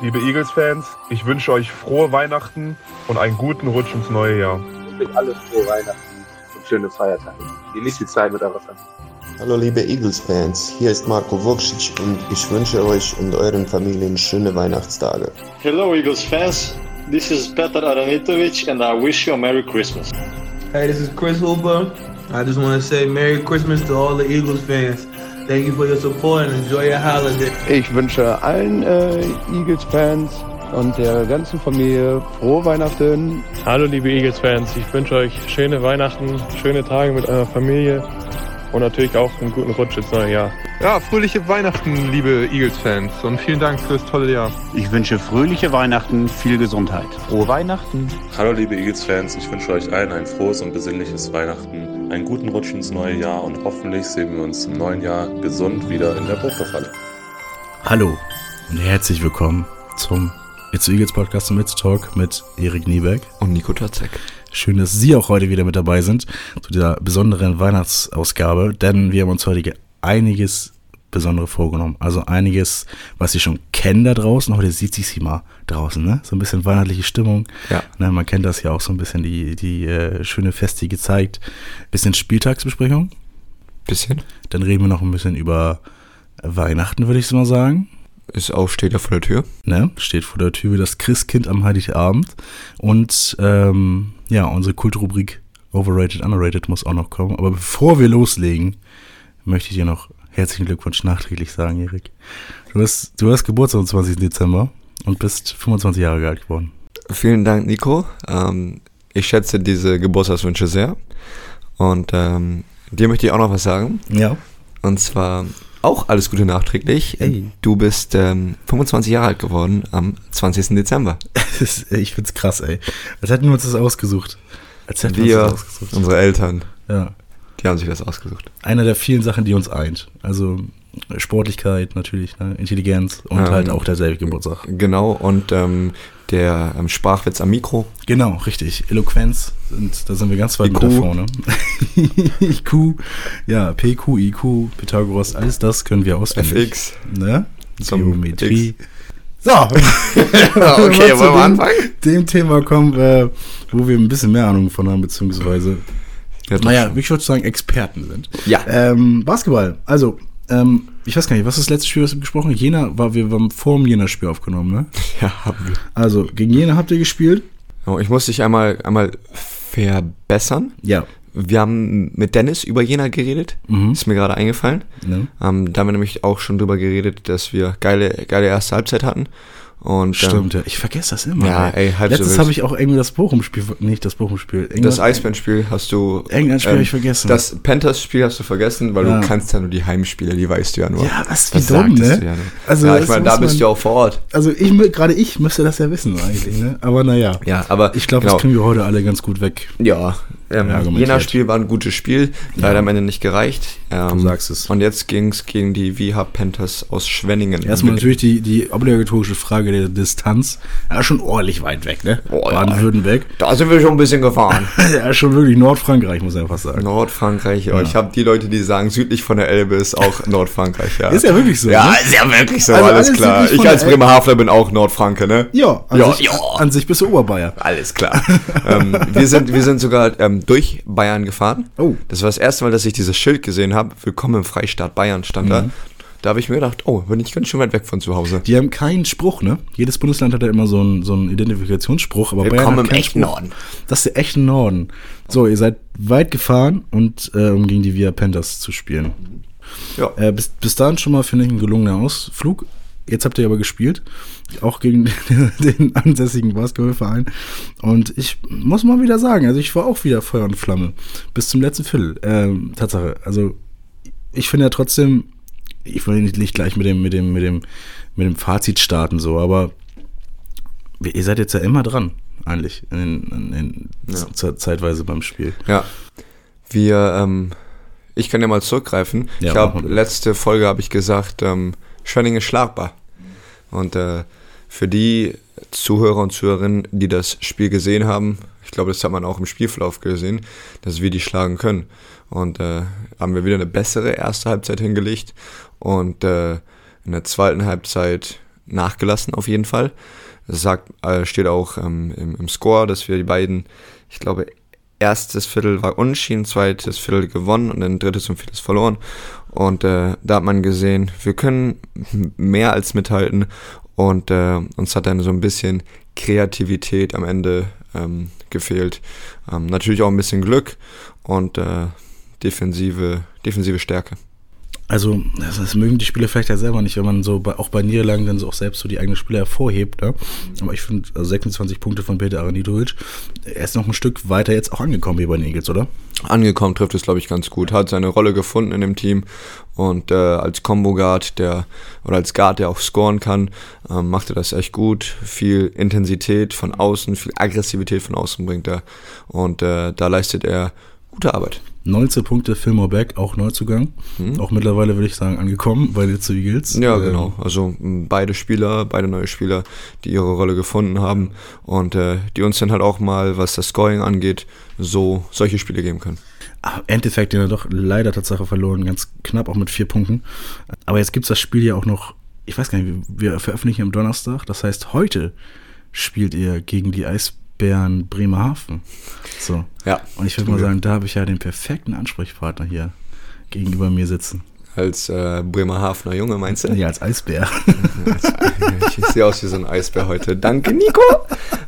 liebe Eagles-Fans, ich wünsche euch frohe Weihnachten und einen guten Rutsch ins neue Jahr. Ich wünsche alles frohe Weihnachten und schöne Feiertage. Genießt die Zeit mit eurer Familie. Hallo liebe Eagles-Fans, hier ist Marco Vukcic und ich wünsche euch und euren Familien schöne Weihnachtstage. Hello Eagles fans, this is Petar Aranitovic and I wish you a Merry Christmas. Hey, this is Chris Hooper. I just want to say Merry Christmas to all the Eagles fans. Thank you for your support and enjoy your holiday. Ich wünsche allen äh, Eagles-Fans und der ganzen Familie frohe Weihnachten. Hallo liebe Eagles-Fans, ich wünsche euch schöne Weihnachten, schöne Tage mit eurer Familie und natürlich auch einen guten Rutsch ins neue Jahr. Ja, fröhliche Weihnachten, liebe Eagles-Fans und vielen Dank fürs tolle Jahr. Ich wünsche fröhliche Weihnachten, viel Gesundheit. Frohe Weihnachten. Hallo liebe Eagles-Fans, ich wünsche euch allen ein frohes und besinnliches Weihnachten, einen guten Rutsch ins neue Jahr und hoffentlich sehen wir uns im neuen Jahr gesund wieder in der Bruchverfalle. Hallo und herzlich willkommen zum It's Eagles Podcast mit Talk mit Erik Nieberg und Nico Tatzek. Schön, dass Sie auch heute wieder mit dabei sind zu dieser besonderen Weihnachtsausgabe, denn wir haben uns heute einiges Besondere vorgenommen. Also einiges, was Sie schon kennen da draußen. Heute sieht sich sie mal draußen, ne? So ein bisschen weihnachtliche Stimmung. Ja. Ne, man kennt das ja auch so ein bisschen, die, die äh, schöne Feste gezeigt. Bisschen Spieltagsbesprechung. Bisschen. Dann reden wir noch ein bisschen über Weihnachten, würde ich so mal sagen. Ist auch, steht ja vor der Tür. Ne? Steht vor der Tür wie das Christkind am Heiligabend. Und ähm, ja, unsere Kultrubrik Overrated, Underrated muss auch noch kommen. Aber bevor wir loslegen, möchte ich dir noch herzlichen Glückwunsch nachträglich sagen, Erik. Du hast, du hast Geburtstag am 20. Dezember und bist 25 Jahre alt geworden. Vielen Dank, Nico. Ähm, ich schätze diese Geburtstagswünsche sehr. Und ähm, dir möchte ich auch noch was sagen. Ja. Und zwar auch alles Gute nachträglich. Hey. Du bist ähm, 25 Jahre alt geworden am 20. Dezember. ich find's krass, ey. Als hätten wir uns das ausgesucht. Als hätten wir, uns das ausgesucht. unsere Eltern. Ja. Die haben sich das ausgesucht. Einer der vielen Sachen, die uns eint. Also Sportlichkeit natürlich, ne? Intelligenz und ähm, halt auch derselbe Geburtstag. Genau, und ähm, der ähm, Sprachwitz am Mikro. Genau, richtig. Eloquenz, sind, da sind wir ganz weit IQ. da vorne. IQ, ja, PQ, IQ, Pythagoras, alles das können wir auswendig. FX. Ne? Geometrie. So. okay, wollen wir anfangen? Dem Thema kommen, äh, wo wir ein bisschen mehr Ahnung von haben, beziehungsweise ja, naja, wie ich würde sagen, Experten sind. Ja. Ähm, Basketball. Also, ähm, ich weiß gar nicht, was ist das letzte Spiel, was wir gesprochen haben? Jena, war, wir haben vor dem Jena-Spiel aufgenommen, ne? Ja, haben wir. Also, gegen Jena habt ihr gespielt? Oh, ich muss dich einmal, einmal verbessern. Ja. Wir haben mit Dennis über Jena geredet. Mhm. Ist mir gerade eingefallen. Ja. Ähm, da haben wir nämlich auch schon drüber geredet, dass wir geile, geile erste Halbzeit hatten. Und, Stimmt, ja. Ich vergesse das immer. Ja, ey, halb Letztes so habe ich auch irgendwie das Bochum-Spiel, nicht das Bochum-Spiel. Das Eisbären-Spiel hast du. Irgendein Spiel ähm, habe ich vergessen. Das Panthers-Spiel hast du vergessen, weil ja. du kannst ja nur die Heimspiele, die weißt du ja nur. Ja, was wie dumm, ne? Ja, ne? Also, ja, ich meine, da bist man, du ja auch vor Ort. Also ich, gerade ich müsste das ja wissen eigentlich, ne? Aber naja. Ja, aber. Ich glaube, genau. das kriegen wir heute alle ganz gut weg. Ja. Ähm, Jena-Spiel war ein gutes Spiel, leider ja. am Ende nicht gereicht. Ähm, du sagst es. Und jetzt ging es gegen die VH Panthers aus Schwenningen. Erstmal natürlich die, die obligatorische Frage der Distanz. Ja, schon ordentlich weit weg, ne? Oh, Baden-Württemberg. Da sind wir schon ein bisschen gefahren. ja, schon wirklich Nordfrankreich, muss ich einfach sagen. Nordfrankreich, ja. Ich habe die Leute, die sagen, südlich von der Elbe ist auch Nordfrankreich, ja. Ist ja wirklich so. Ja, ne? ist ja wirklich so, also alles, alles klar. Ich als Bremerhavener bin auch Nordfranke, ne? Ja, an, ja, sich, ja. an sich bist du Oberbayer. Alles klar. ähm, wir, sind, wir sind sogar ähm, durch Bayern gefahren. Oh. Das war das erste Mal, dass ich dieses Schild gesehen habe. Willkommen im Freistaat Bayern stand mhm. da. Da habe ich mir gedacht, oh, bin ich ganz schön weit weg von zu Hause. Die haben keinen Spruch, ne? Jedes Bundesland hat ja immer so einen, so einen Identifikationsspruch, aber Willkommen Bayern hat im echten Spruch. Norden. Das ist der echte Norden. So, ihr seid weit gefahren und äh, um gegen die Via Panthers zu spielen. Ja. Äh, bis, bis dahin schon mal, finde ich, ein gelungener Ausflug. Jetzt habt ihr aber gespielt, auch gegen den, den ansässigen Basketballverein. Und ich muss mal wieder sagen, also ich war auch wieder Feuer und Flamme bis zum letzten Viertel. Ähm, Tatsache, also ich finde ja trotzdem, ich will nicht gleich mit dem, mit dem, mit dem, mit dem Fazit starten, so, aber ihr seid jetzt ja immer dran, eigentlich, in, in, in Ja. zeitweise beim Spiel. Ja. Wir, ähm, ich kann ja mal zurückgreifen. Ja, ich wir. letzte Folge habe ich gesagt, ähm, Schwenningen ist schlagbar. Und äh, für die Zuhörer und Zuhörerinnen, die das Spiel gesehen haben, ich glaube, das hat man auch im Spielverlauf gesehen, dass wir die schlagen können. Und äh, haben wir wieder eine bessere erste Halbzeit hingelegt und äh, in der zweiten Halbzeit nachgelassen auf jeden Fall. Das sagt, äh, steht auch ähm, im, im Score, dass wir die beiden, ich glaube, erstes Viertel war unentschieden, zweites Viertel gewonnen und dann drittes und viertes verloren. Und äh, da hat man gesehen, wir können mehr als mithalten und äh, uns hat dann so ein bisschen Kreativität am Ende ähm, gefehlt. Ähm, natürlich auch ein bisschen Glück und äh, defensive, defensive Stärke. Also, das, das, mögen die Spieler vielleicht ja selber nicht, wenn man so bei, auch bei Niederlagen dann so auch selbst so die eigenen Spieler hervorhebt. Ne? Aber ich finde, also 26 Punkte von Peter Aranidovic, er ist noch ein Stück weiter jetzt auch angekommen hier bei den oder? Angekommen trifft es, glaube ich, ganz gut. Hat seine Rolle gefunden in dem Team und äh, als Combo Guard, der oder als Guard, der auch scoren kann, äh, macht er das echt gut. Viel Intensität von außen, viel Aggressivität von außen bringt er und äh, da leistet er gute Arbeit. 19 Punkte Fillmore Beck, auch Neuzugang. Hm. Auch mittlerweile würde ich sagen angekommen bei den Eagles. Ja, ähm, genau. Also beide Spieler, beide neue Spieler, die ihre Rolle gefunden haben und äh, die uns dann halt auch mal, was das Scoring angeht, so solche Spiele geben können. Im Endeffekt ja doch leider Tatsache verloren, ganz knapp auch mit vier Punkten. Aber jetzt gibt es das Spiel ja auch noch, ich weiß gar nicht, wir veröffentlichen am Donnerstag, das heißt heute spielt ihr gegen die Eisbären Bremerhaven. So. Ja. Und ich würde mal sagen, da habe ich ja den perfekten Ansprechpartner hier gegenüber mir sitzen. Als äh, Bremerhavener Junge, meinst du? Ja, als Eisbär. ich, sehe aus wie so ein Eisbär heute. Danke, Nico.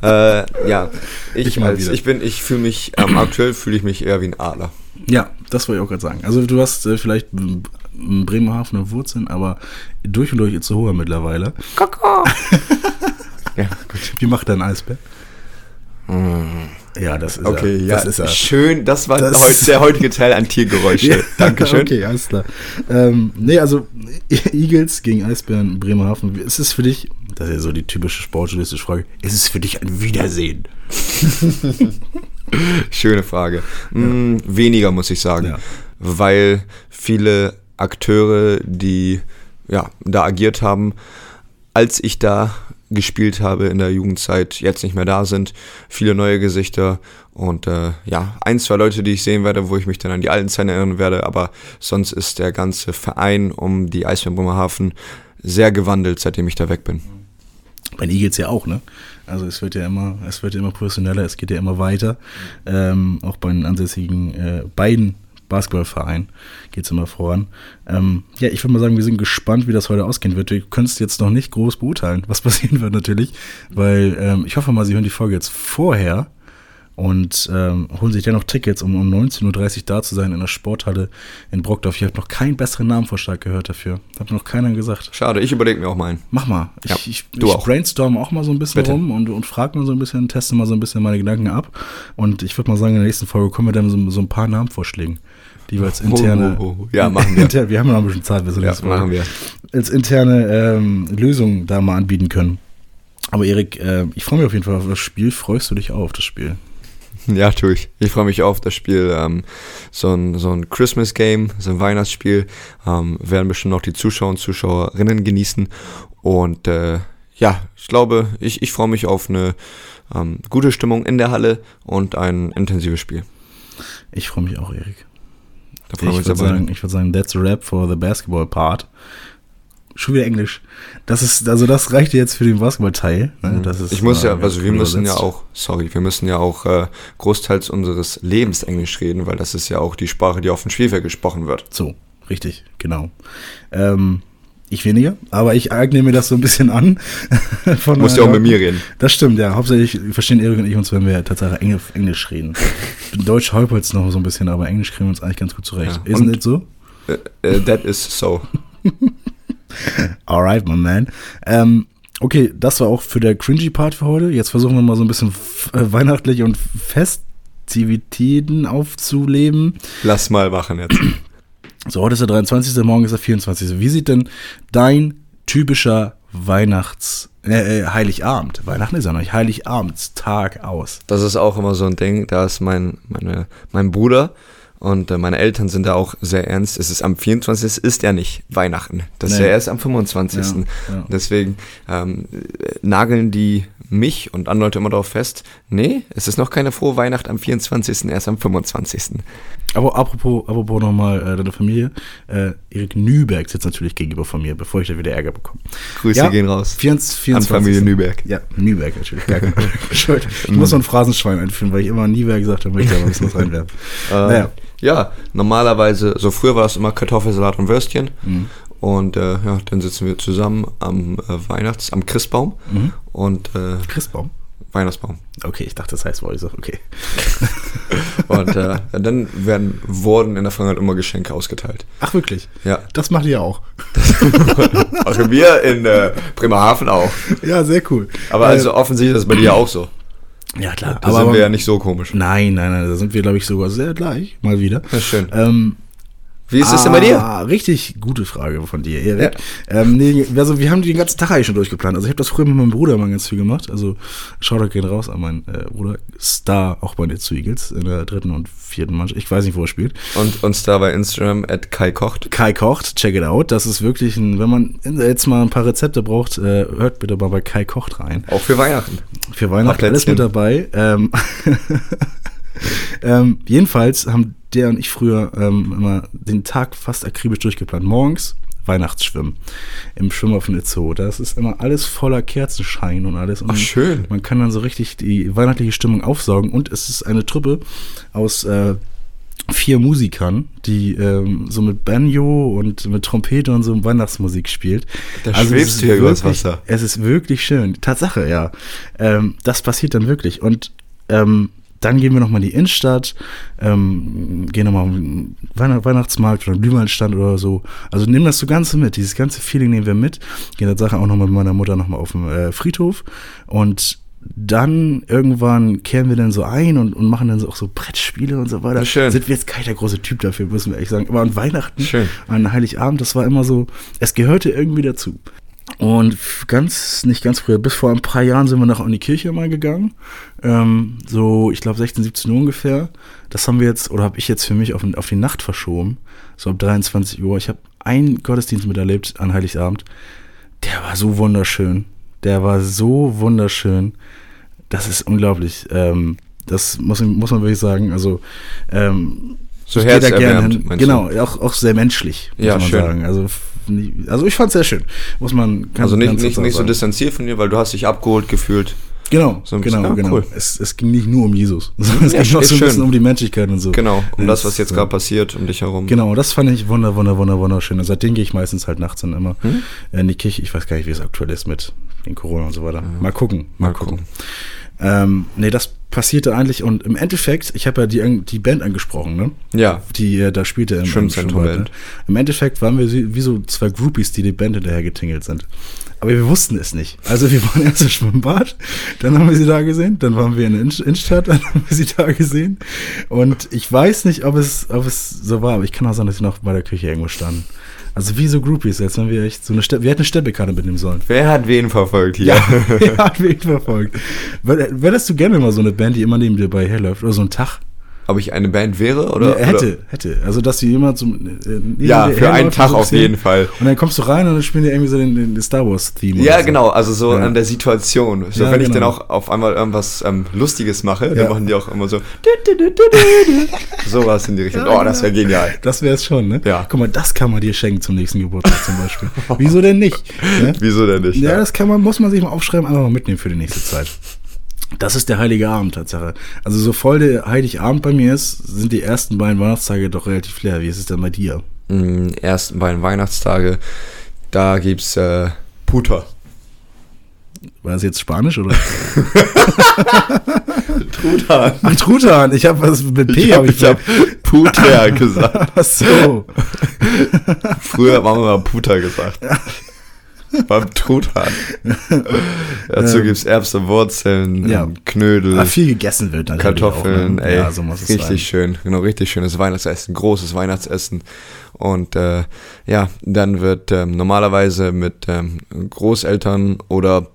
äh, ja, ich, Ich als, ich bin, ich fühle mich, ähm, aktuell fühle ich mich eher wie ein Adler. Ja, das wollte ich auch gerade sagen. Also du hast äh, vielleicht Bremerhavener Wurzeln, aber durch und durch Itzehoe mittlerweile. Kaka. ja, gut. Wie macht dein Eisbär? Ja, das ist Okay, er. ja, das ist er. schön. Das war Das- heute, der heutige Teil an Tiergeräusche. Ja, Dankeschön. Okay, alles klar. Ähm, nee, also Eagles gegen Eisbären Bremerhaven. Ist es für dich, das ist ja so die typische sportjournalistische Frage, ist es für dich ein Wiedersehen? Schöne Frage. Mm, weniger, muss ich sagen. Ja. Weil viele Akteure, die ja, da agiert haben, als ich da gespielt habe in der Jugendzeit, jetzt nicht mehr da sind. Viele neue Gesichter und äh, ja, ein, zwei Leute, die ich sehen werde, wo ich mich dann an die alten Zeiten erinnern werde, aber sonst ist der ganze Verein um die Eisbären Bremerhaven sehr gewandelt, seitdem ich da weg bin. Bei den Eagles ja auch, ne? Also es wird ja immer, es wird ja immer professioneller, es geht ja immer weiter. Ähm, auch bei den ansässigen äh, beiden Basketballvereinen geht es immer voran. Ähm, ja, ich würde mal sagen, wir sind gespannt, wie das heute ausgehen wird. Wir können es jetzt noch nicht groß beurteilen, was passieren wird natürlich, weil ähm, ich hoffe mal, Sie hören die Folge jetzt vorher und ähm, holen sich dennoch Tickets, um um 19.30 Uhr da zu sein in der Sporthalle in Brockdorf. Ich habe noch keinen besseren Namenvorschlag gehört dafür. Hat noch keiner gesagt. Schade, ich überlege mir auch meinen. Mach mal. Ich, Ja, ich, du ich auch. brainstorm auch mal so ein bisschen Bitte. rum und, und frage mal so ein bisschen, teste mal so ein bisschen meine Gedanken ab. Und ich würde mal sagen, in der nächsten Folge kommen wir dann so, so ein paar Namenvorschlägen, die wir als interne. Oh, oh, oh. Ja, machen wir. Inter, wir haben ja noch ein bisschen Zeit, bis wir Ja, nächste Folge machen wir. als interne ähm, Lösung da mal anbieten können. Aber Erik, äh, ich freue mich auf jeden Fall auf das Spiel. Freust du dich auch auf das Spiel? Ja, tue ich. Ich freue mich auf das Spiel. Ähm, so ein, so ein Christmas-Game, so ein Weihnachtsspiel. Ähm, werden bestimmt auch die Zuschauer und Zuschauerinnen genießen. Und äh, ja, ich glaube, ich, ich freue mich auf eine ähm, gute Stimmung in der Halle und ein intensives Spiel. Ich freue mich auch, Erik. Ich würde sagen, ich würd sagen, that's a wrap for the basketball part. Schon wieder Englisch. Das ist, also das reicht jetzt für den Basketball-Teil. Ne? Das ist, Mhm. ich muss ja, äh, also wir müssen ja übersetzt. auch, sorry, wir müssen ja auch äh, großteils unseres Lebens Englisch reden, weil das ist ja auch die Sprache, die auf dem Spielfeld gesprochen wird. So, richtig, genau. Ähm, ich weniger, aber ich eigne mir das so ein bisschen an. Von Du musst ja auch mit mir reden. Das stimmt, ja. Hauptsächlich verstehen Erik und ich uns, wenn wir tatsächlich Engl Englisch reden. Deutsch holpert es noch so ein bisschen, aber Englisch kriegen wir uns eigentlich ganz gut zurecht. Ja, Isn't und- it so? Äh, that is so. Alright, my man. Ähm, okay, das war auch für der cringy Part für heute. Jetzt versuchen wir mal so ein bisschen äh, weihnachtlich und Festivitäten aufzuleben. Lass mal machen jetzt. So, heute ist der 23., morgen ist der 24. Wie sieht denn dein typischer Weihnachts-, äh, äh, Heiligabend, Weihnachten ist ja noch nicht, Heiligabendstag aus? Das ist auch immer so ein Ding. Da ist mein, meine, mein Bruder und äh, meine Eltern sind da auch sehr ernst. Es ist am 24. Es ist ja nicht Weihnachten. Das ist Nee. ja erst am 25. Ja, ja. Deswegen ähm, äh, nageln die mich und andere Leute immer darauf fest, nee, es ist noch keine frohe Weihnacht am 24., erst am 25. Aber apropos, apropos nochmal äh, deine Familie. Äh, Erik Nüberg sitzt natürlich gegenüber von mir, bevor ich da wieder Ärger bekomme. Grüße gehen raus. 24, 24. An Familie Nüberg. Ja, Nüberg natürlich. Gar keine Schuld. Ich muss so ein Phrasenschwein einführen, weil ich immer Nüberg gesagt habe, möchte aber ein bisschen was reinwerfen. Äh, Naja. Ja, normalerweise, so früher war es immer Kartoffelsalat und Würstchen. Mhm. Und äh, ja, dann sitzen wir zusammen am äh, Weihnachts-, am Christbaum. Mhm. Und äh, Christbaum? Weihnachtsbaum. Okay, ich dachte, das heißt so. Okay. Und äh, dann werden, wurden in der Vergangenheit immer Geschenke ausgeteilt. Ach, wirklich? Ja. Das macht ihr auch. Machen wir in äh, Bremerhaven auch. Ja, sehr cool. Aber also offensichtlich ist das bei dir auch so. Ja, klar. Da sind wir ja nicht so komisch. Nein, nein, nein, da sind wir, glaube ich, sogar sehr gleich. Mal wieder. Ja, schön. Ähm, Wie ist es denn bei dir? Ah, richtig gute Frage von dir, Erik. Ähm, nee, also wir haben den ganzen Tag eigentlich schon durchgeplant. Also ich habe das früher mit meinem Bruder mal ganz viel gemacht. Also Shoutout gehen raus an meinen äh, Bruder. Star, auch bei den Eagles, in der dritten und vierten Mannschaft. Ich weiß nicht, wo er spielt. Und uns da bei Instagram at Kai Kocht. Kai kocht, check it out. Das ist wirklich ein, wenn man jetzt mal ein paar Rezepte braucht, äh, hört bitte mal bei Kai kocht rein. Auch für Weihnachten. Für Weihnachten alles mit dabei. Ähm, ähm, jedenfalls haben der und ich früher ähm, immer den Tag fast akribisch durchgeplant. Morgens Weihnachtsschwimmen im Schwimmer von Itzehoe. Das ist immer alles voller Kerzenschein und alles. Und Ach, schön. Man kann dann so richtig die weihnachtliche Stimmung aufsaugen. Und es ist eine Truppe aus äh, vier Musikern, die ähm, so mit Banjo und mit Trompete und so Weihnachtsmusik spielt. Da Also schwebst du ja übers Wasser. Es ist wirklich schön. Tatsache, ja. Ähm, das passiert dann wirklich. Und ähm, dann gehen wir nochmal in die Innenstadt, ähm, gehen nochmal auf den Weihn Weihnachtsmarkt oder einen Glühweinstand oder so. Also nehmen das so Ganze mit. Dieses ganze Feeling nehmen wir mit. Gehen der Sache auch nochmal mit meiner Mutter nochmal auf den äh, Friedhof. Und dann irgendwann kehren wir dann so ein und, und machen dann so auch so Brettspiele und so weiter. Schön. Sind wir jetzt kein der große Typ dafür, müssen wir ehrlich sagen. Aber an Weihnachten, Schön. an Heiligabend, das war immer so, es gehörte irgendwie dazu. Und ganz, nicht ganz früher, bis vor ein paar Jahren sind wir noch in die Kirche mal gegangen. Ähm, so, ich glaube 16, 17 Uhr ungefähr. Das haben wir jetzt, oder habe ich jetzt für mich auf, auf die Nacht verschoben. So ab 23 Uhr. Ich habe einen Gottesdienst miterlebt an Heiligabend. Der war so wunderschön. Der war so wunderschön. Das ist unglaublich. Ähm, das muss, muss man wirklich sagen. Also, ähm, So ich geh da herzerwärmend, hin. meinst du? Genau, auch, auch sehr menschlich, muss Ja, man schön. sagen. Also, also ich fand's sehr schön. Muss man ganz Also nicht, ganz nicht, nicht so distanziert von dir, weil du hast dich abgeholt gefühlt. Genau, So ein genau, bisschen- ah, genau. cool. Es, es ging nicht nur um Jesus, sondern es Ja, ging auch so ein schön. bisschen um die Menschlichkeit und so. Genau, um das, was jetzt gerade passiert, um dich herum. Genau, das fand ich wunder, wunder, wunder, wunderschön. Und seitdem gehe ich meistens halt nachts dann immer Hm? in die Kirche. Ich weiß gar nicht, wie es aktuell ist mit den Corona und so weiter. Mal gucken, mal, Mal gucken. Ähm, nee, das passierte eigentlich und im Endeffekt, ich habe ja die, die Band angesprochen, ne? Ja. Die äh, da spielte im, im Schwimmzentrum ne? Im Endeffekt waren wir wie so zwei Groupies, die die Band hinterher getingelt sind. Aber wir wussten es nicht. Also wir waren erst im Schwimmbad, dann haben wir sie da gesehen, dann waren wir in der Innenst- Innenstadt, dann haben wir sie da gesehen. Und ich weiß nicht, ob es, ob es so war, aber ich kann auch sagen, dass sie noch bei der Küche irgendwo standen. Also wie so Groupies, als wenn wir echt so eine Ste wir hätten eine Steppekarte mitnehmen sollen. Wer hat wen verfolgt hier? Ja, wer hat wen verfolgt. Wär- Wärst du gerne mal so eine Band, die immer neben dir bei herläuft? Oder so ein Tag? Ob ich eine Band wäre? Oder, Nee, hätte, oder? hätte. Also, dass sie jemand so. Äh, neben Ja, für einen Tag so auf jeden Fall. Und dann kommst du rein und dann spielen die irgendwie so den, den Star Wars-Theme. Ja, oder so. genau, also so Ja. an der Situation. So, Ja, wenn ich dann genau. auch auf einmal irgendwas ähm, Lustiges mache, Ja. dann machen die auch immer so sowas in die Richtung. Ja, oh, das wäre genau. genial. Das wäre es schon, ne? Ja. Guck mal, das kann man dir schenken zum nächsten Geburtstag zum Beispiel. Wieso denn nicht? Ne? Wieso denn nicht? Ja, das kann man, muss man sich mal aufschreiben, einfach mal mitnehmen für die nächste Zeit. Das ist der heilige Abend, Tatsache. Also so voll der Heiligabend bei mir ist, sind die ersten beiden Weihnachtstage doch relativ leer. Wie ist es denn bei dir? Mm, ersten beiden Weihnachtstage, da gibt's äh, Puter. War das jetzt Spanisch oder? Truthahn. Ach, Truthahn. Ich habe was mit P. Ich habe hab ich hab Puter gesagt. Ach so. Früher haben wir mal Puter gesagt. Beim Truthahn. Dazu Ähm, gibt's Erbse, Wurzeln, ja. ähm, Knödel. Ah, viel gegessen wird natürlich Kartoffeln, auch, ne? ey. Ja, so muss es richtig sein. schön. Genau, richtig schönes Weihnachtsessen. Großes Weihnachtsessen. Und äh, ja, dann wird ähm, normalerweise mit ähm, Großeltern oder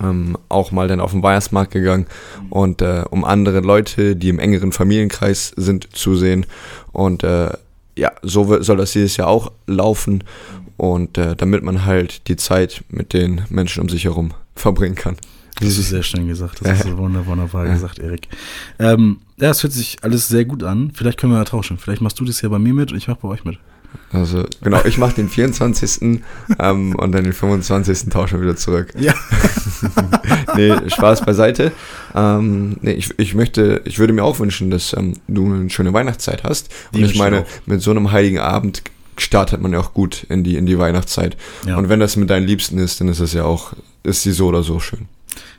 ähm, auch mal dann auf den Weihnachtsmarkt gegangen und äh, um andere Leute, die im engeren Familienkreis sind, zu sehen. Und äh, ja, so soll das dieses Jahr auch laufen. Und äh, damit man halt die Zeit mit den Menschen um sich herum verbringen kann. Das ist sehr schön gesagt. Das ist wunder, wunderbar gesagt, Erik. Ähm, ja, es hört sich alles sehr gut an. Vielleicht können wir ja tauschen. Vielleicht machst du das ja bei mir mit und ich mach bei euch mit. Also, genau, ich mache den 24. ähm, und dann den 25. tauschen wir wieder zurück. Ja. nee, Spaß beiseite. Ähm, nee, ich, ich möchte, ich würde mir auch wünschen, dass ähm, du eine schöne Weihnachtszeit hast. Und Die ich wünsche meine, ich auch. mit so einem heiligen Abend startet man ja auch gut in die, in die Weihnachtszeit. Ja. Und wenn das mit deinen Liebsten ist, dann ist es ja auch, ist sie so oder so schön.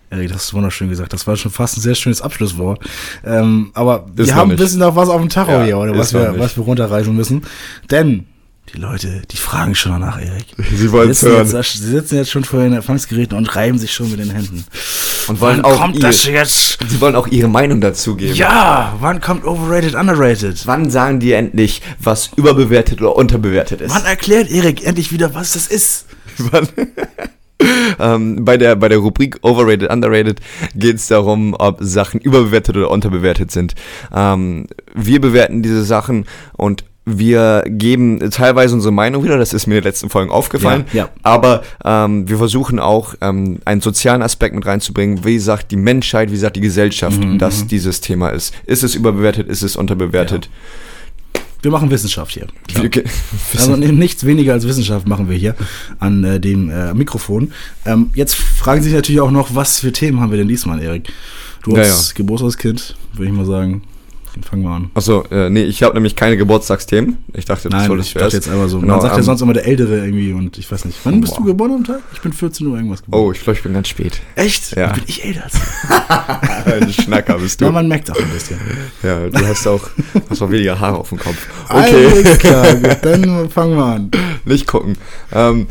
Erik, das ist wunderschön gesagt. Das war schon fast ein sehr schönes Abschlusswort. Ähm, aber Ist wir haben ein bisschen noch was auf dem Tacho Ja, hier, oder was wir, nicht. was wir runterreißen müssen. Denn die Leute, die fragen schon danach, Erik. Sie wollen es sitzen hören. Jetzt, sie sitzen jetzt schon vor den Empfangsgeräten und reiben sich schon mit den Händen. Und wollen Wann auch kommt ihr- das jetzt? Sie wollen auch ihre Meinung dazu geben. Ja, wann kommt overrated, underrated? Wann sagen die endlich, was überbewertet oder unterbewertet ist? Wann erklärt Erik endlich wieder, was das ist? Wann? ähm, bei, der, bei der Rubrik Overrated, Underrated geht es darum, ob Sachen überbewertet oder unterbewertet sind. Ähm, wir bewerten diese Sachen und wir geben teilweise unsere Meinung wieder, das ist mir in den letzten Folgen aufgefallen. Ja, ja. Aber ähm, wir versuchen auch ähm, einen sozialen Aspekt mit reinzubringen. Wie sagt die Menschheit, wie sagt die Gesellschaft, Mhm, dass dieses Thema ist? Ist es überbewertet, ist es unterbewertet? Wir machen Wissenschaft hier. Ge- Also nichts weniger als Wissenschaft machen wir hier an äh, dem äh, Mikrofon. Ähm, jetzt fragen sich natürlich auch noch, was für Themen haben wir denn diesmal, Erik? Du Ja, als ja. Geburtstagskind, würde ich mal sagen, fangen wir an. Achso, äh, nee, ich habe nämlich keine Geburtstagsthemen. Ich dachte, das Nein, soll ich dachte jetzt einfach so. Man sagt ja ähm, sonst immer der Ältere irgendwie und ich weiß nicht. Wann bist du geboren am Tag? Ich bin 14 Uhr irgendwas geboren. Oh, ich glaube, ich bin ganz spät. Echt? Ja. Bin ich älter als Ein Schnacker bist du. Ja, man merkt auch ein bisschen. Ja, du hast auch, hast auch weniger Haare auf dem Kopf. Alles klar, gut, dann fangen wir an. Nicht gucken. Ähm,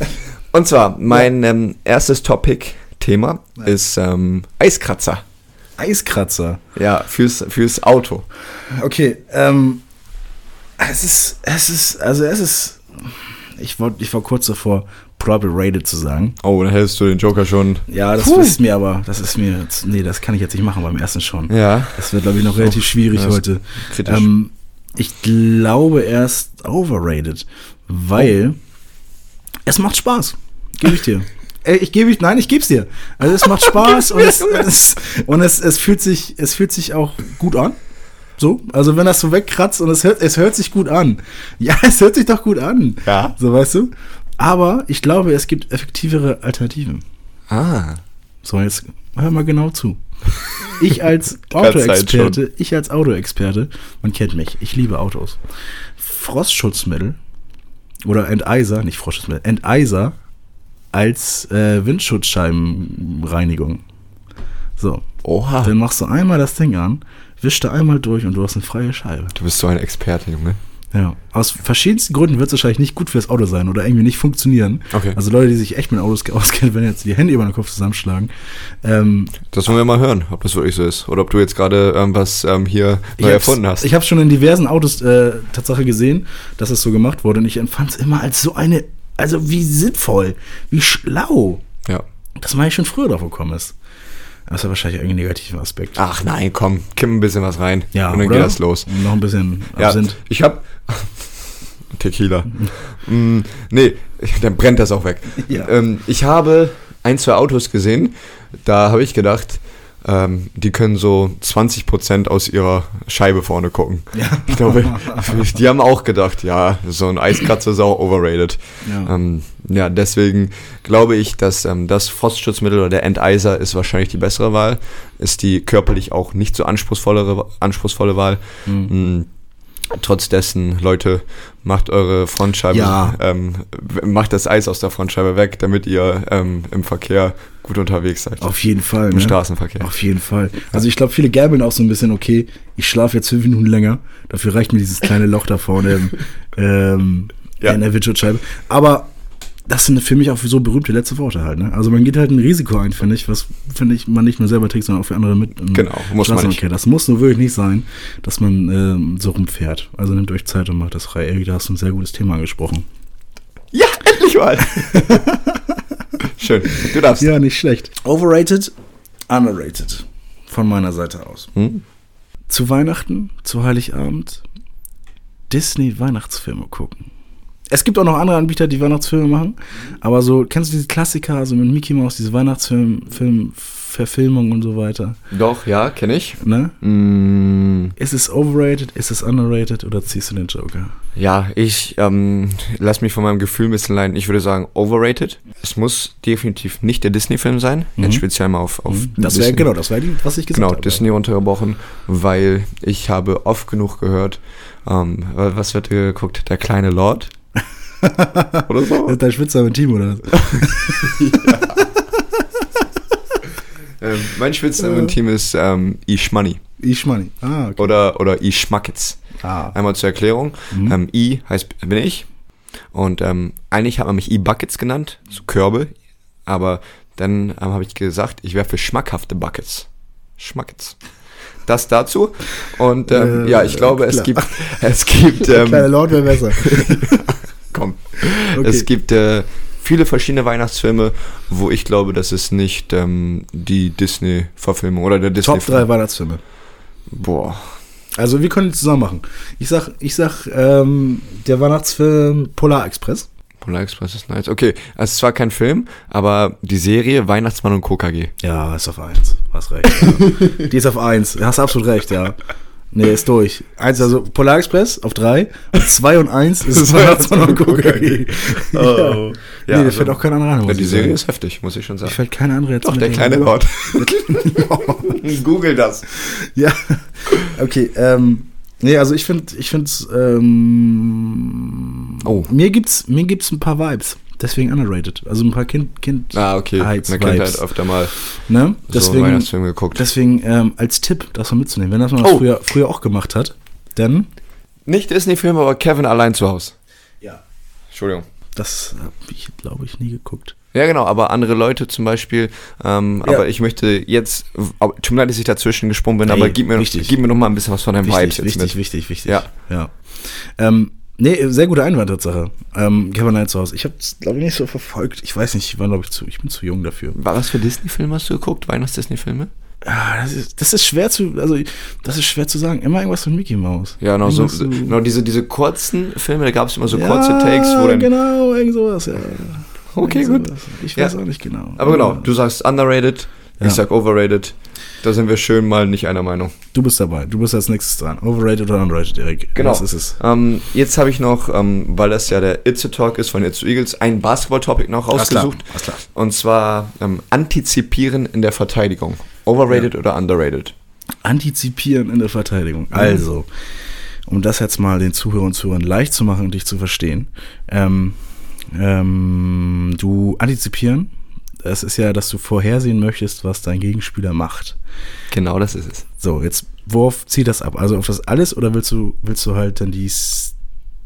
und zwar, mein ähm, erstes Topic-Thema ist ähm, Eiskratzer. Eiskratzer. Ja, fürs, fürs Auto. Okay, ähm, es ist, es ist, also es ist, ich war, ich war kurz davor, proper rated zu sagen. Oh, dann hättest du den Joker schon. Ja, das Puh. ist mir aber, das ist mir, jetzt- nee, das kann ich jetzt nicht machen beim ersten schon. Ja. Das wird, glaube ich, noch relativ schwierig Ja, ist heute. kritisch. Ähm, ich glaube erst overrated, weil es macht Spaß. Gebe ich dir. Ey, ich gebe ich, nein, ich gebe es dir. Also es macht Spaß und, es, es, und es, es fühlt sich, es fühlt sich auch gut an. So, also wenn das so wegkratzt und es hört, es hört sich gut an. Ja, es hört sich doch gut an. Ja. So, weißt du? Aber ich glaube, es gibt effektivere Alternativen. Ah. So, jetzt hör mal genau zu. Ich als Autoexperte, ich als Autoexperte, man kennt mich, ich liebe Autos. Frostschutzmittel oder Enteiser, nicht Frostschutzmittel, Enteiser als äh, Windschutzscheibenreinigung. So. Oha. Dann machst du einmal das Ding an, wischst du einmal durch und du hast eine freie Scheibe. Du bist so ein Experte, Junge. Ja, aus verschiedensten Gründen wird es wahrscheinlich nicht gut fürs Auto sein oder irgendwie nicht funktionieren. Okay. Also Leute, die sich echt mit Autos auskennen, werden jetzt die Hände über den Kopf zusammenschlagen. Ähm, Das wollen wir mal hören, ob das wirklich so ist. Oder ob du jetzt gerade ähm, was ähm, hier neu erfunden hast. Ich habe schon in diversen Autos äh, Tatsache gesehen, dass es so gemacht wurde und ich empfand es immer als so eine, also wie sinnvoll, wie schlau, ja. dass man eigentlich schon früher drauf gekommen ist. Das ist ja wahrscheinlich irgendein negativer Aspekt. Ach nein, komm, kimm ein bisschen was rein. Ja, und dann oder? geht das los. Und noch ein bisschen Ja, Absinth. ich hab Tequila. mm, nee, dann brennt das auch weg. Ja. Ähm, ich habe ein, zwei Autos gesehen, da habe ich gedacht, ähm, die können so 20% aus ihrer Scheibe vorne gucken. Ja. Ich glaube, die haben auch gedacht, ja, so ein Eiskratzer ist auch overrated. Ja. Ähm, ja, deswegen glaube ich, dass ähm, das Frostschutzmittel oder der Enteiser ist wahrscheinlich die bessere Wahl. Ist die körperlich auch nicht so anspruchsvollere, anspruchsvolle Wahl. Mm, Trotz dessen, Leute, macht eure Frontscheibe, Ja. ähm, macht das Eis aus der Frontscheibe weg, damit ihr ähm, im Verkehr gut unterwegs seid. Auf jeden Fall. Im ne? Straßenverkehr. Auf jeden Fall. Also ich glaube, viele gambeln auch so ein bisschen, okay, ich schlafe jetzt fünf Minuten länger, dafür reicht mir dieses kleine Loch da vorne im, ähm, Ja. in der Windschutzscheibe. Aber das sind für mich auch so berühmte letzte Worte halt. Ne? Also man geht halt ein Risiko ein, finde ich, was, finde ich, man nicht nur selber trägt, sondern auch für andere mit. im Genau, muss man nicht. Das muss nur wirklich nicht sein, dass man ähm, so rumfährt. Also nehmt euch Zeit und macht das frei. Erik, da hast du ein sehr gutes Thema angesprochen. Ja, endlich mal! Schön, du darfst. Ja, nicht schlecht. Overrated, underrated. Von meiner Seite aus. Hm? Zu Weihnachten, zu Heiligabend, Disney-Weihnachtsfilme gucken. es gibt auch noch andere Anbieter, die Weihnachtsfilme machen. Aber so, kennst du diese Klassiker, also mit Mickey Mouse, diese Weihnachtsfilm, Film, Verfilmung und so weiter? Doch, ja, kenne ich. Ne? Mm, Ist es overrated, ist es underrated oder ziehst du den Joker? Ja, ich ähm, lass mich von meinem Gefühl ein bisschen leiden. Ich würde sagen, overrated. Es muss definitiv nicht der Disney-Film sein. Mhm. Jetzt speziell mal auf, auf Das wäre, Disney. genau, das wäre, was ich gesagt Genau, habe. Disney untergebrochen, weil ich habe oft genug gehört, ähm, was wird geguckt? Der kleine Lord? Oder so? Das ist dein Schwitzer mit Team, oder? Ähm, mein Spitzname im Team ist ähm, Ishmani. Ishmani. Ah, okay. Oder, oder Ishmackets. Ah. Einmal zur Erklärung. Mhm. Ähm, I heißt bin ich. Und ähm, eigentlich hat man mich E-Buckets genannt, so Körbe. Aber dann ähm, habe ich gesagt, ich wäre für schmackhafte Buckets. Schmackets. Das dazu. Und ähm, Äh, ja, ich glaube, es klar. gibt, es gibt, Der kleine ähm, Lord wäre besser. komm, Okay. es gibt äh, viele verschiedene Weihnachtsfilme, wo ich glaube, das ist nicht ähm, die Disney-Verfilmung oder der Disney. Top 3 Weihnachtsfilme. Boah. Also wir können die zusammen machen. Ich sag, ich sag, ähm, der Weihnachtsfilm Polar Express. Polar Express ist nice. Okay, also es ist zwar kein Film, aber die Serie Weihnachtsmann und KKG. Ja, ist auf 1. Hast recht. Ja. die ist auf 1. Hast absolut recht, ja. Nee, ist durch. Eins, also Polar Express auf 3. Und 2 und 1 ist Weihnachtsmann und KKG. Oh. Ja. Ja, nee, also- fällt auch kein anderer. Ja, die ich Serie sagen. ist heftig, muss ich schon sagen. Mir fällt keine andere jetzt Doch, der ein. kleine Lord. Google das. Ja, okay. Ähm, nee, also ich finde, ich finde ähm, Oh. mir gibt's, mir gibt's ein paar Vibes. Deswegen underrated. Also ein paar Kind, Kind. Ah, okay. Heights Vibes. halt öfter mal Ne? so Deswegen, Weihnachtsfilme geguckt. deswegen ähm, als Tipp, das mal mitzunehmen. Wenn das man das Oh. früher, früher auch gemacht hat, dann Nicht Disney-Film, aber Kevin allein zu Hause. Ja. Entschuldigung. das habe ich, glaube ich, nie geguckt. Ja, genau, aber andere Leute zum Beispiel. Ähm, Ja. Aber ich möchte jetzt, tut mir leid, dass ich dazwischen gesprungen bin, Ey, aber gib mir, noch, wichtig. gib mir noch mal ein bisschen was von deinem Vibes Wichtig, jetzt wichtig, mit. wichtig, wichtig. Ja. ja. Ähm, nee, sehr gute Einwand, Tatsache. Ähm, Kevin Knight zu Hause. Ich habe es, glaube ich, nicht so verfolgt. Ich weiß nicht, ich war, glaube ich, zu, ich bin zu jung dafür. War was für Disney-Filme hast du geguckt? Weihnachts-Disney-Filme? Ah, das, ist, das ist schwer zu, also das ist schwer zu sagen. Immer irgendwas von Mickey Mouse. Ja, genau, so, Irgendwas genau diese, diese kurzen Filme, da gab es immer so Ja, kurze Takes, wo dann. genau, irgend sowas, ja. Okay, Irgend gut. sowas. Ich Ja. weiß auch nicht genau. Aber genau, du sagst underrated, Ja. ich sag overrated. Da sind wir schön mal nicht einer Meinung. Du bist dabei. Du bist als nächstes dran. Overrated oder underrated, Erik? Genau. Was ist es? Ähm, jetzt habe ich noch, ähm, weil das ja der Itze Talk ist von Itze Eagles, ein Basketball-Topic noch Alles klar, rausgesucht. alles klar. Und zwar ähm, Antizipieren in der Verteidigung. Overrated oder underrated? Antizipieren in der Verteidigung. Also, um das jetzt mal den Zuhörern und Zuhörern leicht zu machen und dich zu verstehen. Ähm, ähm, du antizipieren, das ist ja, dass du vorhersehen möchtest, was dein Gegenspieler macht. Genau das ist es. So, jetzt, worauf zieht das ab? Also auf das alles oder willst du, willst du halt dann dies,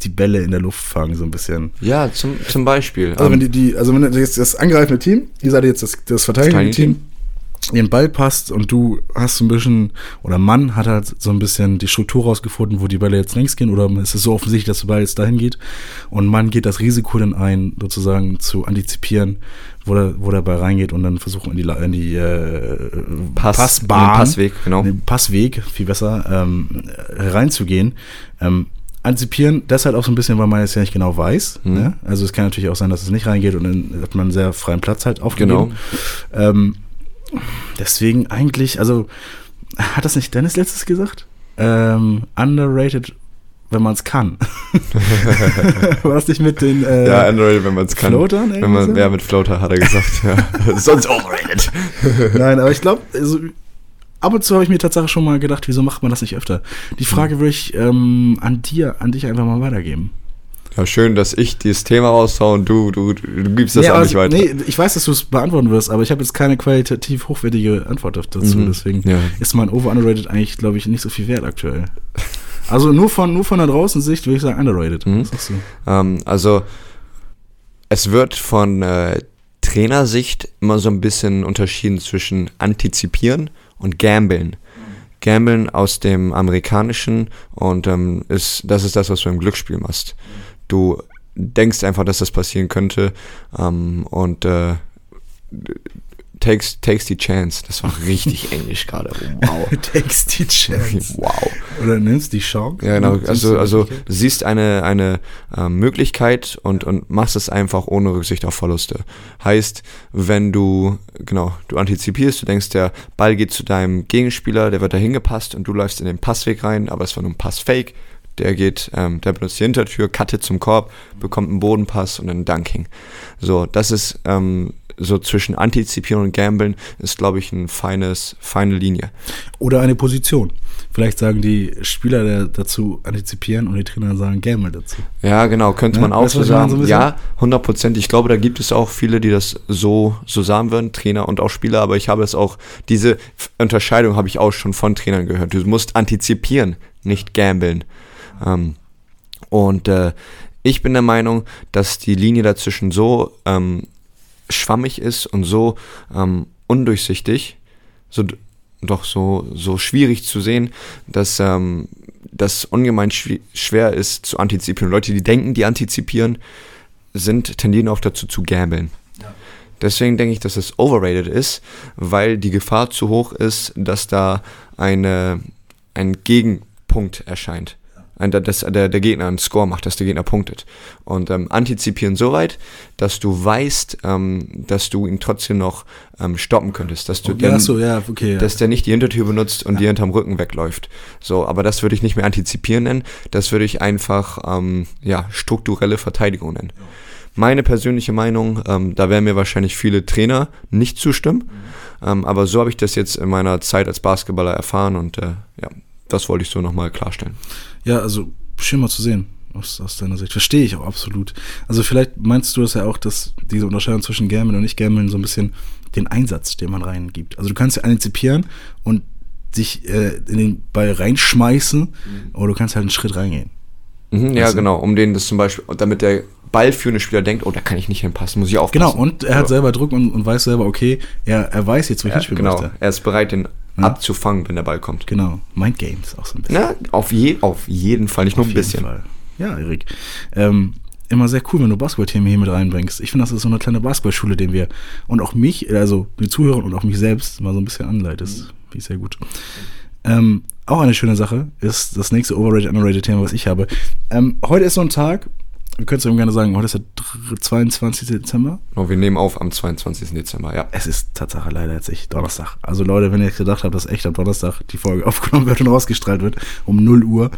die Bälle in der Luft fangen, so ein bisschen? Ja, zum, zum Beispiel. Also ähm, wenn die, die, also wenn du jetzt das angreifende Team, ihr seid jetzt das, das Verteidigende Team, den Ball passt und du hast so ein bisschen, oder Mann hat halt so ein bisschen die Struktur rausgefunden, wo die Bälle jetzt längs gehen, oder es ist so offensichtlich, dass der Ball jetzt dahin geht. Und Mann geht das Risiko dann ein, sozusagen zu antizipieren, wo der, wo der Ball reingeht und dann versuchen in die, in die äh, Pass- Passbahn, in Passweg, genau. den Passweg, viel besser, ähm, reinzugehen. Ähm, antizipieren, deshalb auch so ein bisschen, weil man jetzt ja nicht genau weiß. Mhm. Ne? Also es kann natürlich auch sein, dass es nicht reingeht und dann hat man einen sehr freien Platz halt aufgegeben. Genau. Ähm, deswegen eigentlich, also hat das nicht Dennis letztes gesagt? Ähm, underrated, wenn man es kann. War das nicht mit den äh, ja, underrated, wenn man es kann. Floatern Wenn man, so? ja, mit Floater hat er gesagt. ja. Sonst overrated. Nein, aber ich glaube, also, ab und zu habe ich mir tatsächlich schon mal gedacht, wieso macht man das nicht öfter? Die Frage würde ich ähm, an dir, an dich einfach mal weitergeben. Ja, schön, dass ich dieses Thema raushaue und du, du, du gibst das Nee, auch nicht weiter. Nee, ich weiß, dass du es beantworten wirst, aber ich habe jetzt keine qualitativ hochwertige Antwort dazu. Mhm, Deswegen ja. ist mein Over-Underrated eigentlich, glaube ich, nicht so viel wert aktuell. Also nur von, nur von da draußen Sicht würde ich sagen underrated. Mhm. Du? Ähm, also, es wird von äh, Trainersicht immer so ein bisschen unterschieden zwischen antizipieren und gambeln. Gambeln aus dem amerikanischen und ähm, ist, das ist das, was du im Glücksspiel machst. Du denkst einfach, dass das passieren könnte ähm, und äh, takes, takes the chance. Das war richtig englisch gerade. Wow. takes the chance. Wow. Oder nimmst die Chance. Ja, genau. Also, du also siehst eine, eine äh, Möglichkeit und, und machst es einfach ohne Rücksicht auf Verluste. Heißt, wenn du, genau, du antizipierst, du denkst, der Ball geht zu deinem Gegenspieler, der wird da hingepasst und du läufst in den Passweg rein, aber es war nur ein Passfake. Der geht, ähm, der benutzt die Hintertür, cuttet zum Korb, bekommt einen Bodenpass und einen Dunking. So, das ist ähm, so zwischen Antizipieren und Gamblen ist, glaube ich, ein feines, feine Linie. Oder eine Position. Vielleicht sagen die Spieler da- dazu antizipieren und die Trainer sagen Gamble dazu. Ja, genau, könnte Ja, man auch so sagen. so ja, 100 Prozent. Ich glaube, da gibt es auch viele, die das so, so sagen würden, Trainer und auch Spieler, aber ich habe es auch, diese Unterscheidung habe ich auch schon von Trainern gehört. Du musst antizipieren, nicht gambeln. Ähm, und äh, ich bin der Meinung, dass die Linie dazwischen so ähm, schwammig ist und so ähm, undurchsichtig, so doch so, so schwierig zu sehen, dass ähm, das ungemein schwer ist zu antizipieren. Leute, die denken, die antizipieren, sind tendieren auch dazu zu gambeln. Deswegen denke ich, dass es overrated ist, weil die Gefahr zu hoch ist, dass da eine, ein Gegenpunkt erscheint. Ein, dass der, der Gegner einen Score macht, dass der Gegner punktet. Und ähm, antizipieren so weit, dass du weißt, ähm, dass du ihn trotzdem noch ähm, stoppen könntest. Dass du Okay, den- so, ja, okay, ja. dass der nicht die Hintertür benutzt und dir hinterm Rücken wegläuft. So, aber das würde ich nicht mehr antizipieren nennen. Das würde ich einfach ähm, ja, strukturelle Verteidigung nennen. Meine persönliche Meinung, ähm, da werden mir wahrscheinlich viele Trainer nicht zustimmen, ähm, aber so habe ich das jetzt in meiner Zeit als Basketballer erfahren und äh, ja, das wollte ich so nochmal klarstellen. Ja, also schön mal zu sehen aus, aus deiner Sicht. Verstehe ich auch absolut. Also vielleicht meinst du das ja auch, dass diese Unterscheidung zwischen Gamblen und nicht Gamblen so ein bisschen den Einsatz, den man reingibt. Also du kannst ja antizipieren und dich äh, in den Ball reinschmeißen, oder du kannst halt einen Schritt reingehen. Mhm, ja, Also- genau, um den das zum Beispiel, damit der ballführende Spieler denkt, oh, da kann ich nicht hinpassen, muss ich aufpassen. Genau, und er hat selber Druck und, und weiß selber, okay, er, er weiß jetzt, wo ich Ja, hinspielen genau, möchte. er ist bereit, den Ja. abzufangen, wenn der Ball kommt. Genau, Mind Games auch so ein bisschen. Na, auf, je, auf jeden Fall, nicht nur Auf ein jeden bisschen. Fall. Ja, Erik. Ähm, immer sehr cool, wenn du Basketballthemen hier mit reinbringst. Ich finde, das ist so eine kleine Basketballschule, den wir und auch mich, also die Zuhörer und auch mich selbst mal so ein bisschen anleitest. Finde ich sehr gut. Ähm, auch eine schöne Sache ist das nächste Overrated, Underrated Thema, was ich habe. Ähm, heute ist so ein Tag, du könntest eben gerne sagen, heute ist der dr- 22. Dezember. Oh, wir nehmen auf am 22. Dezember, ja. Es ist Tatsache leider jetzt echt Donnerstag. Also Leute, wenn ihr jetzt gedacht habt, dass echt am Donnerstag die Folge aufgenommen wird und rausgestrahlt wird, um 0 Uhr.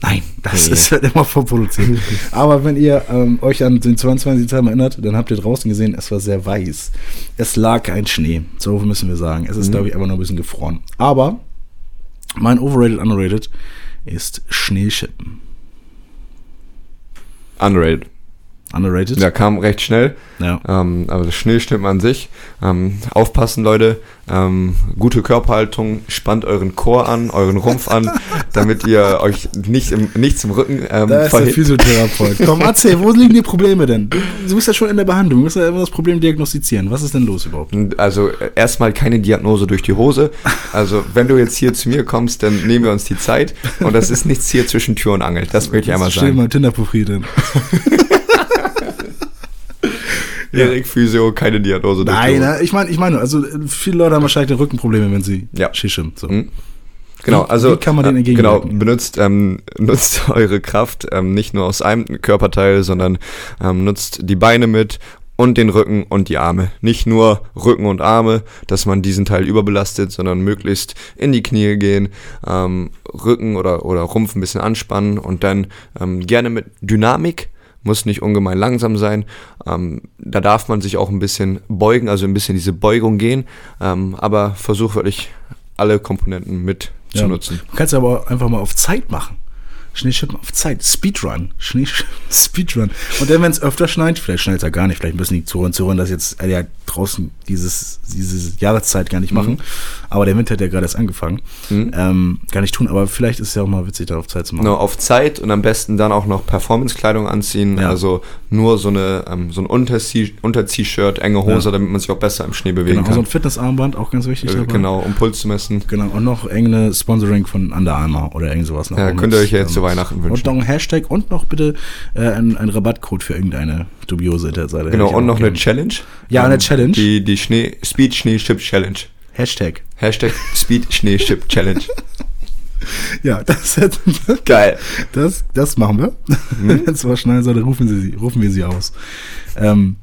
Nein, das Nee. ist halt immer vorproduziert. Aber wenn ihr ähm, euch an den 22. Dezember erinnert, dann habt ihr draußen gesehen, es war sehr weiß. Es lag kein Schnee. So müssen wir sagen. Es ist, Mhm. glaube ich, einfach nur ein bisschen gefroren. Aber mein Overrated, Underrated ist Schneeschippen. Underrated. Underrated? Der kam recht schnell. Ja. Ähm, aber das Schneestimmen an sich. Ähm, aufpassen, Leute. Ähm, gute Körperhaltung. Spannt euren Chor an, euren Rumpf an, damit ihr euch nicht im, nichts im Rücken ähm, Da ist der verhit- Physiotherapeut. Komm, erzähl, wo liegen die Probleme denn? Du, bist ja schon in der Behandlung, du musst ja immer das Problem diagnostizieren. Was ist denn los überhaupt? Also erstmal keine Diagnose durch die Hose. Also wenn du jetzt hier zu mir kommst, dann nehmen wir uns die Zeit. Und das ist nichts hier zwischen Tür und Angel. Das möchte ich einmal sagen. mal Tinder-Profil drin. Erik Physio, keine Diagnose Nein, na, ich meine, ich meine, also äh, viele Leute haben wahrscheinlich Rückenprobleme, wenn sie Ja. schischen. So. Genau, Wie- also wie kann man denen äh, entgegenwirken? Genau, benutzt, ähm, nutzt eure Kraft ähm, nicht nur aus einem Körperteil, sondern ähm, nutzt die Beine mit und den Rücken und die Arme. Nicht nur Rücken und Arme, dass man diesen Teil überbelastet, sondern möglichst in die Knie gehen, ähm, Rücken oder, oder Rumpf ein bisschen anspannen und dann ähm, gerne mit Dynamik. Muss nicht ungemein langsam sein. Ähm, da darf man sich auch ein bisschen beugen, also ein bisschen diese Beugung gehen. Ähm, aber versuch wirklich alle Komponenten mit zu Ja. nutzen. Du kannst aber einfach mal auf Zeit machen. Schneeschippen auf Zeit. Speedrun. Schnee Speedrun. Und dann, wenn es öfter schneit, vielleicht schneit es ja gar nicht, vielleicht müssen die Zuhörer Zuhörer das jetzt äh, ja, draußen dieses, diese Jahreszeit gar nicht machen. Mhm. Aber der Winter hat ja gerade erst angefangen. Ähm, gar nicht tun, aber vielleicht ist es ja auch mal witzig, da auf Zeit zu machen. Genau, auf Zeit und am besten dann auch noch Performance-Kleidung anziehen. Ja. Also nur so, eine, ähm, so ein Unter-T-Shirt, enge Hose, Ja. damit man sich auch besser im Schnee bewegen Genau, so kann. ein Fitnessarmband, auch ganz wichtig. Äh, dabei. genau, um Puls zu messen. Genau, und noch irgendeine Sponsoring von Under Armour oder irgend sowas. noch Ja, könnt ihr euch ja jetzt ähm, so Weihnachten wünschen. Und noch ein Hashtag und noch bitte äh, ein, ein Rabattcode für irgendeine dubiose Internetseite. Genau, und noch eine gern. Challenge. Ja, eine Ähm, Challenge. Die, die Schnee, Speed Schnee Chip Challenge. Hashtag. Hashtag Speed Schnee Chip Challenge. Ja, das Geil. Das, das machen wir. Hm? Wenn es was schneiden soll, dann rufen, sie- rufen wir sie aus. Ähm,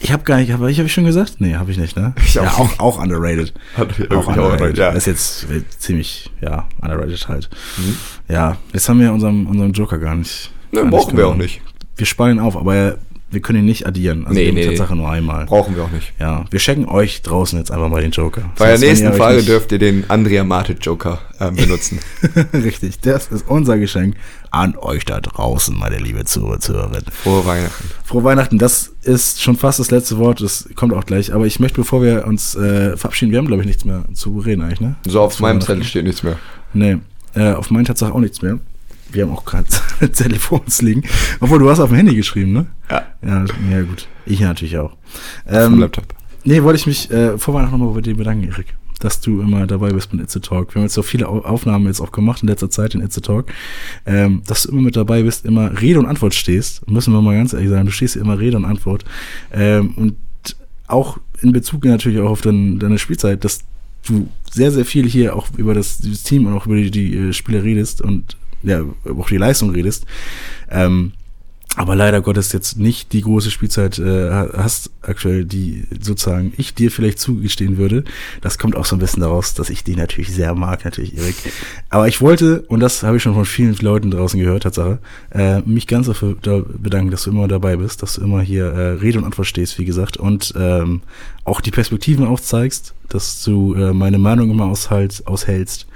ich habe gar nicht, habe ich, hab ich schon gesagt? Nee, habe ich nicht, ne? Ich ja, auch auch, underrated. Hat- auch underrated. underrated, ja. Ist jetzt ziemlich, ja, underrated halt. Mhm. Ja, jetzt haben wir unseren, unseren Joker gar nicht. Ne, brauchen wir auch nicht. Wir sparen ihn auf, aber er, wir können ihn nicht addieren. Also Nee, nee, Tatsache nur einmal. Brauchen wir auch nicht. Ja, wir schenken euch draußen jetzt einfach mal den Joker. Bei der nächsten Frage dürft ihr den Andrea Mate Joker ähm, benutzen. Richtig, das ist unser Geschenk an euch da draußen, meine liebe Zuhörer, Zuhörerinnen. Frohe Weihnachten. Frohe Weihnachten, das ist schon fast das letzte Wort, das kommt auch gleich. Aber ich möchte, bevor wir uns äh, verabschieden, wir haben, glaube ich, nichts mehr zu reden eigentlich, ne? So, auf meinem. Zettel steht nichts mehr. Nee, äh, auf meinen Tatsache auch nichts mehr. Wir haben auch gerade Zettel vor uns liegen. Obwohl, du hast auf dem Handy geschrieben, ne? Ja. Ja, ja gut. Ich natürlich auch. Dem Laptop. Nee, wollte ich mich äh, vor Weihnachten nochmal bei dir bedanken, Erik, dass du immer dabei bist mit It's a Talk. Wir haben jetzt so viele Au- Aufnahmen jetzt auch gemacht in letzter Zeit in It's a Talk, ähm, dass du immer mit dabei bist, immer Rede und Antwort stehst. Müssen wir mal ganz ehrlich sagen, du stehst immer Rede und Antwort. Ähm, und auch in Bezug natürlich auch auf dein, deine Spielzeit, dass du sehr, sehr viel hier auch über das, dieses Team und auch über die, die äh, Spieler redest und ja, auch die Leistung redest. Ähm, aber leider Gottes jetzt nicht die große Spielzeit äh, hast aktuell, die sozusagen ich dir vielleicht zugestehen würde. Das kommt auch so ein bisschen daraus, dass ich die natürlich sehr mag, natürlich, Erik. Aber ich wollte, und das habe ich schon von vielen Leuten draußen gehört, Tatsache, äh, mich ganz dafür da bedanken, dass du immer dabei bist, dass du immer hier äh, Rede und Antwort stehst, wie gesagt, und ähm, auch die Perspektiven aufzeigst, dass du äh, meine Meinung immer aushalt, aushältst.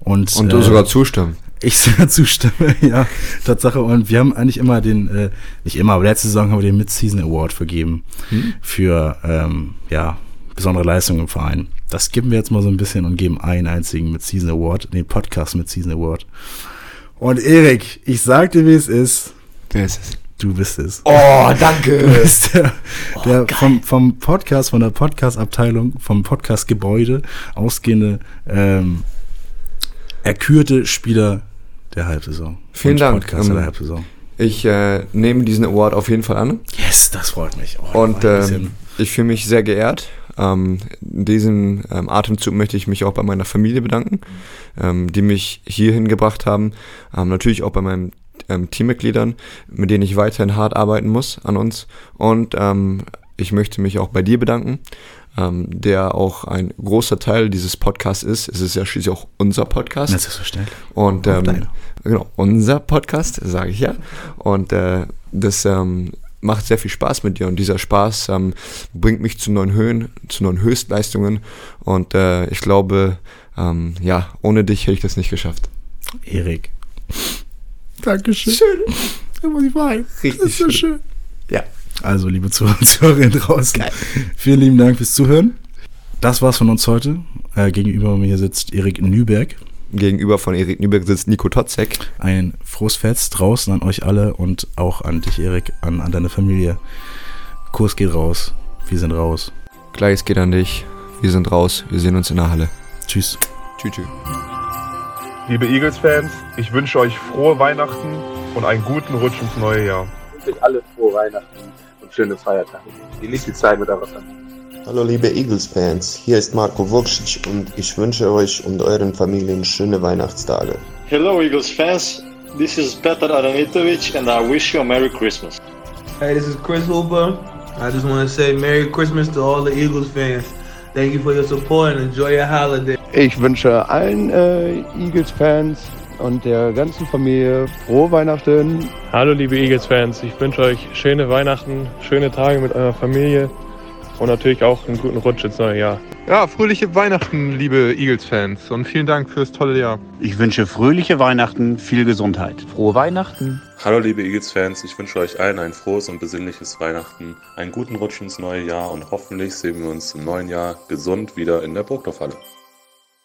Und, Und du äh, sogar zustimmen. Ich sogar zustimme, ja, Tatsache. Und wir haben eigentlich immer den, äh, nicht immer, aber letzte Saison haben wir den Mid-Season Award vergeben Hm? für, ähm, ja, besondere Leistungen im Verein. Das geben wir jetzt mal so ein bisschen und geben einen einzigen Mid-Season Award, den Podcast Mid-Season Award. Und Erik, ich sag dir, wie es ist. Wer ist es? Du bist es. Oh, danke. Du bist der, der vom, vom Podcast, von der Podcast-Abteilung, vom Podcast-Gebäude ausgehende, ähm, erkürte Spieler der Halbsaison. Vielen Dank. Podcaster Ähm, der Halbsaison. Ich äh, nehme diesen Award auf jeden Fall an. Yes, das freut mich. Oh, Und ähm, ich fühle mich sehr geehrt. Ähm, in diesem ähm, Atemzug möchte ich mich auch bei meiner Familie bedanken, ähm, die mich hierhin gebracht haben. Ähm, natürlich auch bei meinen ähm, Teammitgliedern, mit denen ich weiterhin hart arbeiten muss an uns. Und ähm, ich möchte mich auch bei dir bedanken, ähm, der auch ein großer Teil dieses Podcasts ist. Es ist ja schließlich auch unser Podcast. Ja, selbstverständlich. Und Auch ähm, deiner. genau, unser Podcast, sage ich ja. Und äh, das ähm, macht sehr viel Spaß mit dir und dieser Spaß ähm, bringt mich zu neuen Höhen, zu neuen Höchstleistungen und äh, ich glaube, ähm, ja, ohne dich hätte ich das nicht geschafft. Erik. Dankeschön. Schön. Da muss ich weinen. Richtig Das ist so schön. schön. Also, liebe Zuhörer und Zuhörerinnen draußen, vielen lieben Dank fürs Zuhören. Das war's von uns heute. Äh, gegenüber mir sitzt Erik Nüberg. Gegenüber von Erik Nüberg sitzt Nico Totzek. Ein frohes Fest draußen an euch alle und auch an dich, Erik, an, an deine Familie. Kurs geht raus. Wir sind raus. Gleiches geht an dich. Wir sind raus. Wir sehen uns in der Halle. Tschüss. Tschüss. tschüss. Liebe Eagles-Fans, ich wünsche euch frohe Weihnachten und einen guten Rutsch ins neue Jahr. Ich wünsche euch alle frohe Weihnachten und schöne Feiertage. Genießt die Zeit mit eurer Familie. Hallo liebe Eagles-Fans, hier ist Marco Vukcic und ich wünsche euch und euren Familien schöne Weihnachtstage. Hello, Eagles fans. This is Petar Aranitovic, and I wish you a Merry Christmas. Hey, this is Chris Hooper. I just want to say Merry Christmas to all the Eagles fans. Thank you for your support and enjoy your holiday. Ich wünsche allen äh, Eagles-Fans und der ganzen Familie frohe Weihnachten. Hallo liebe Eagles-Fans, ich wünsche euch schöne Weihnachten, schöne Tage mit eurer Familie und natürlich auch einen guten Rutsch ins neue Jahr. Ja, fröhliche Weihnachten, liebe Eagles-Fans und vielen Dank fürs tolle Jahr. Ich wünsche fröhliche Weihnachten, viel Gesundheit. Frohe Weihnachten. Hallo liebe Eagles-Fans, ich wünsche euch allen ein frohes und besinnliches Weihnachten, einen guten Rutsch ins neue Jahr und hoffentlich sehen wir uns im neuen Jahr gesund wieder in der Burgdorfhalle.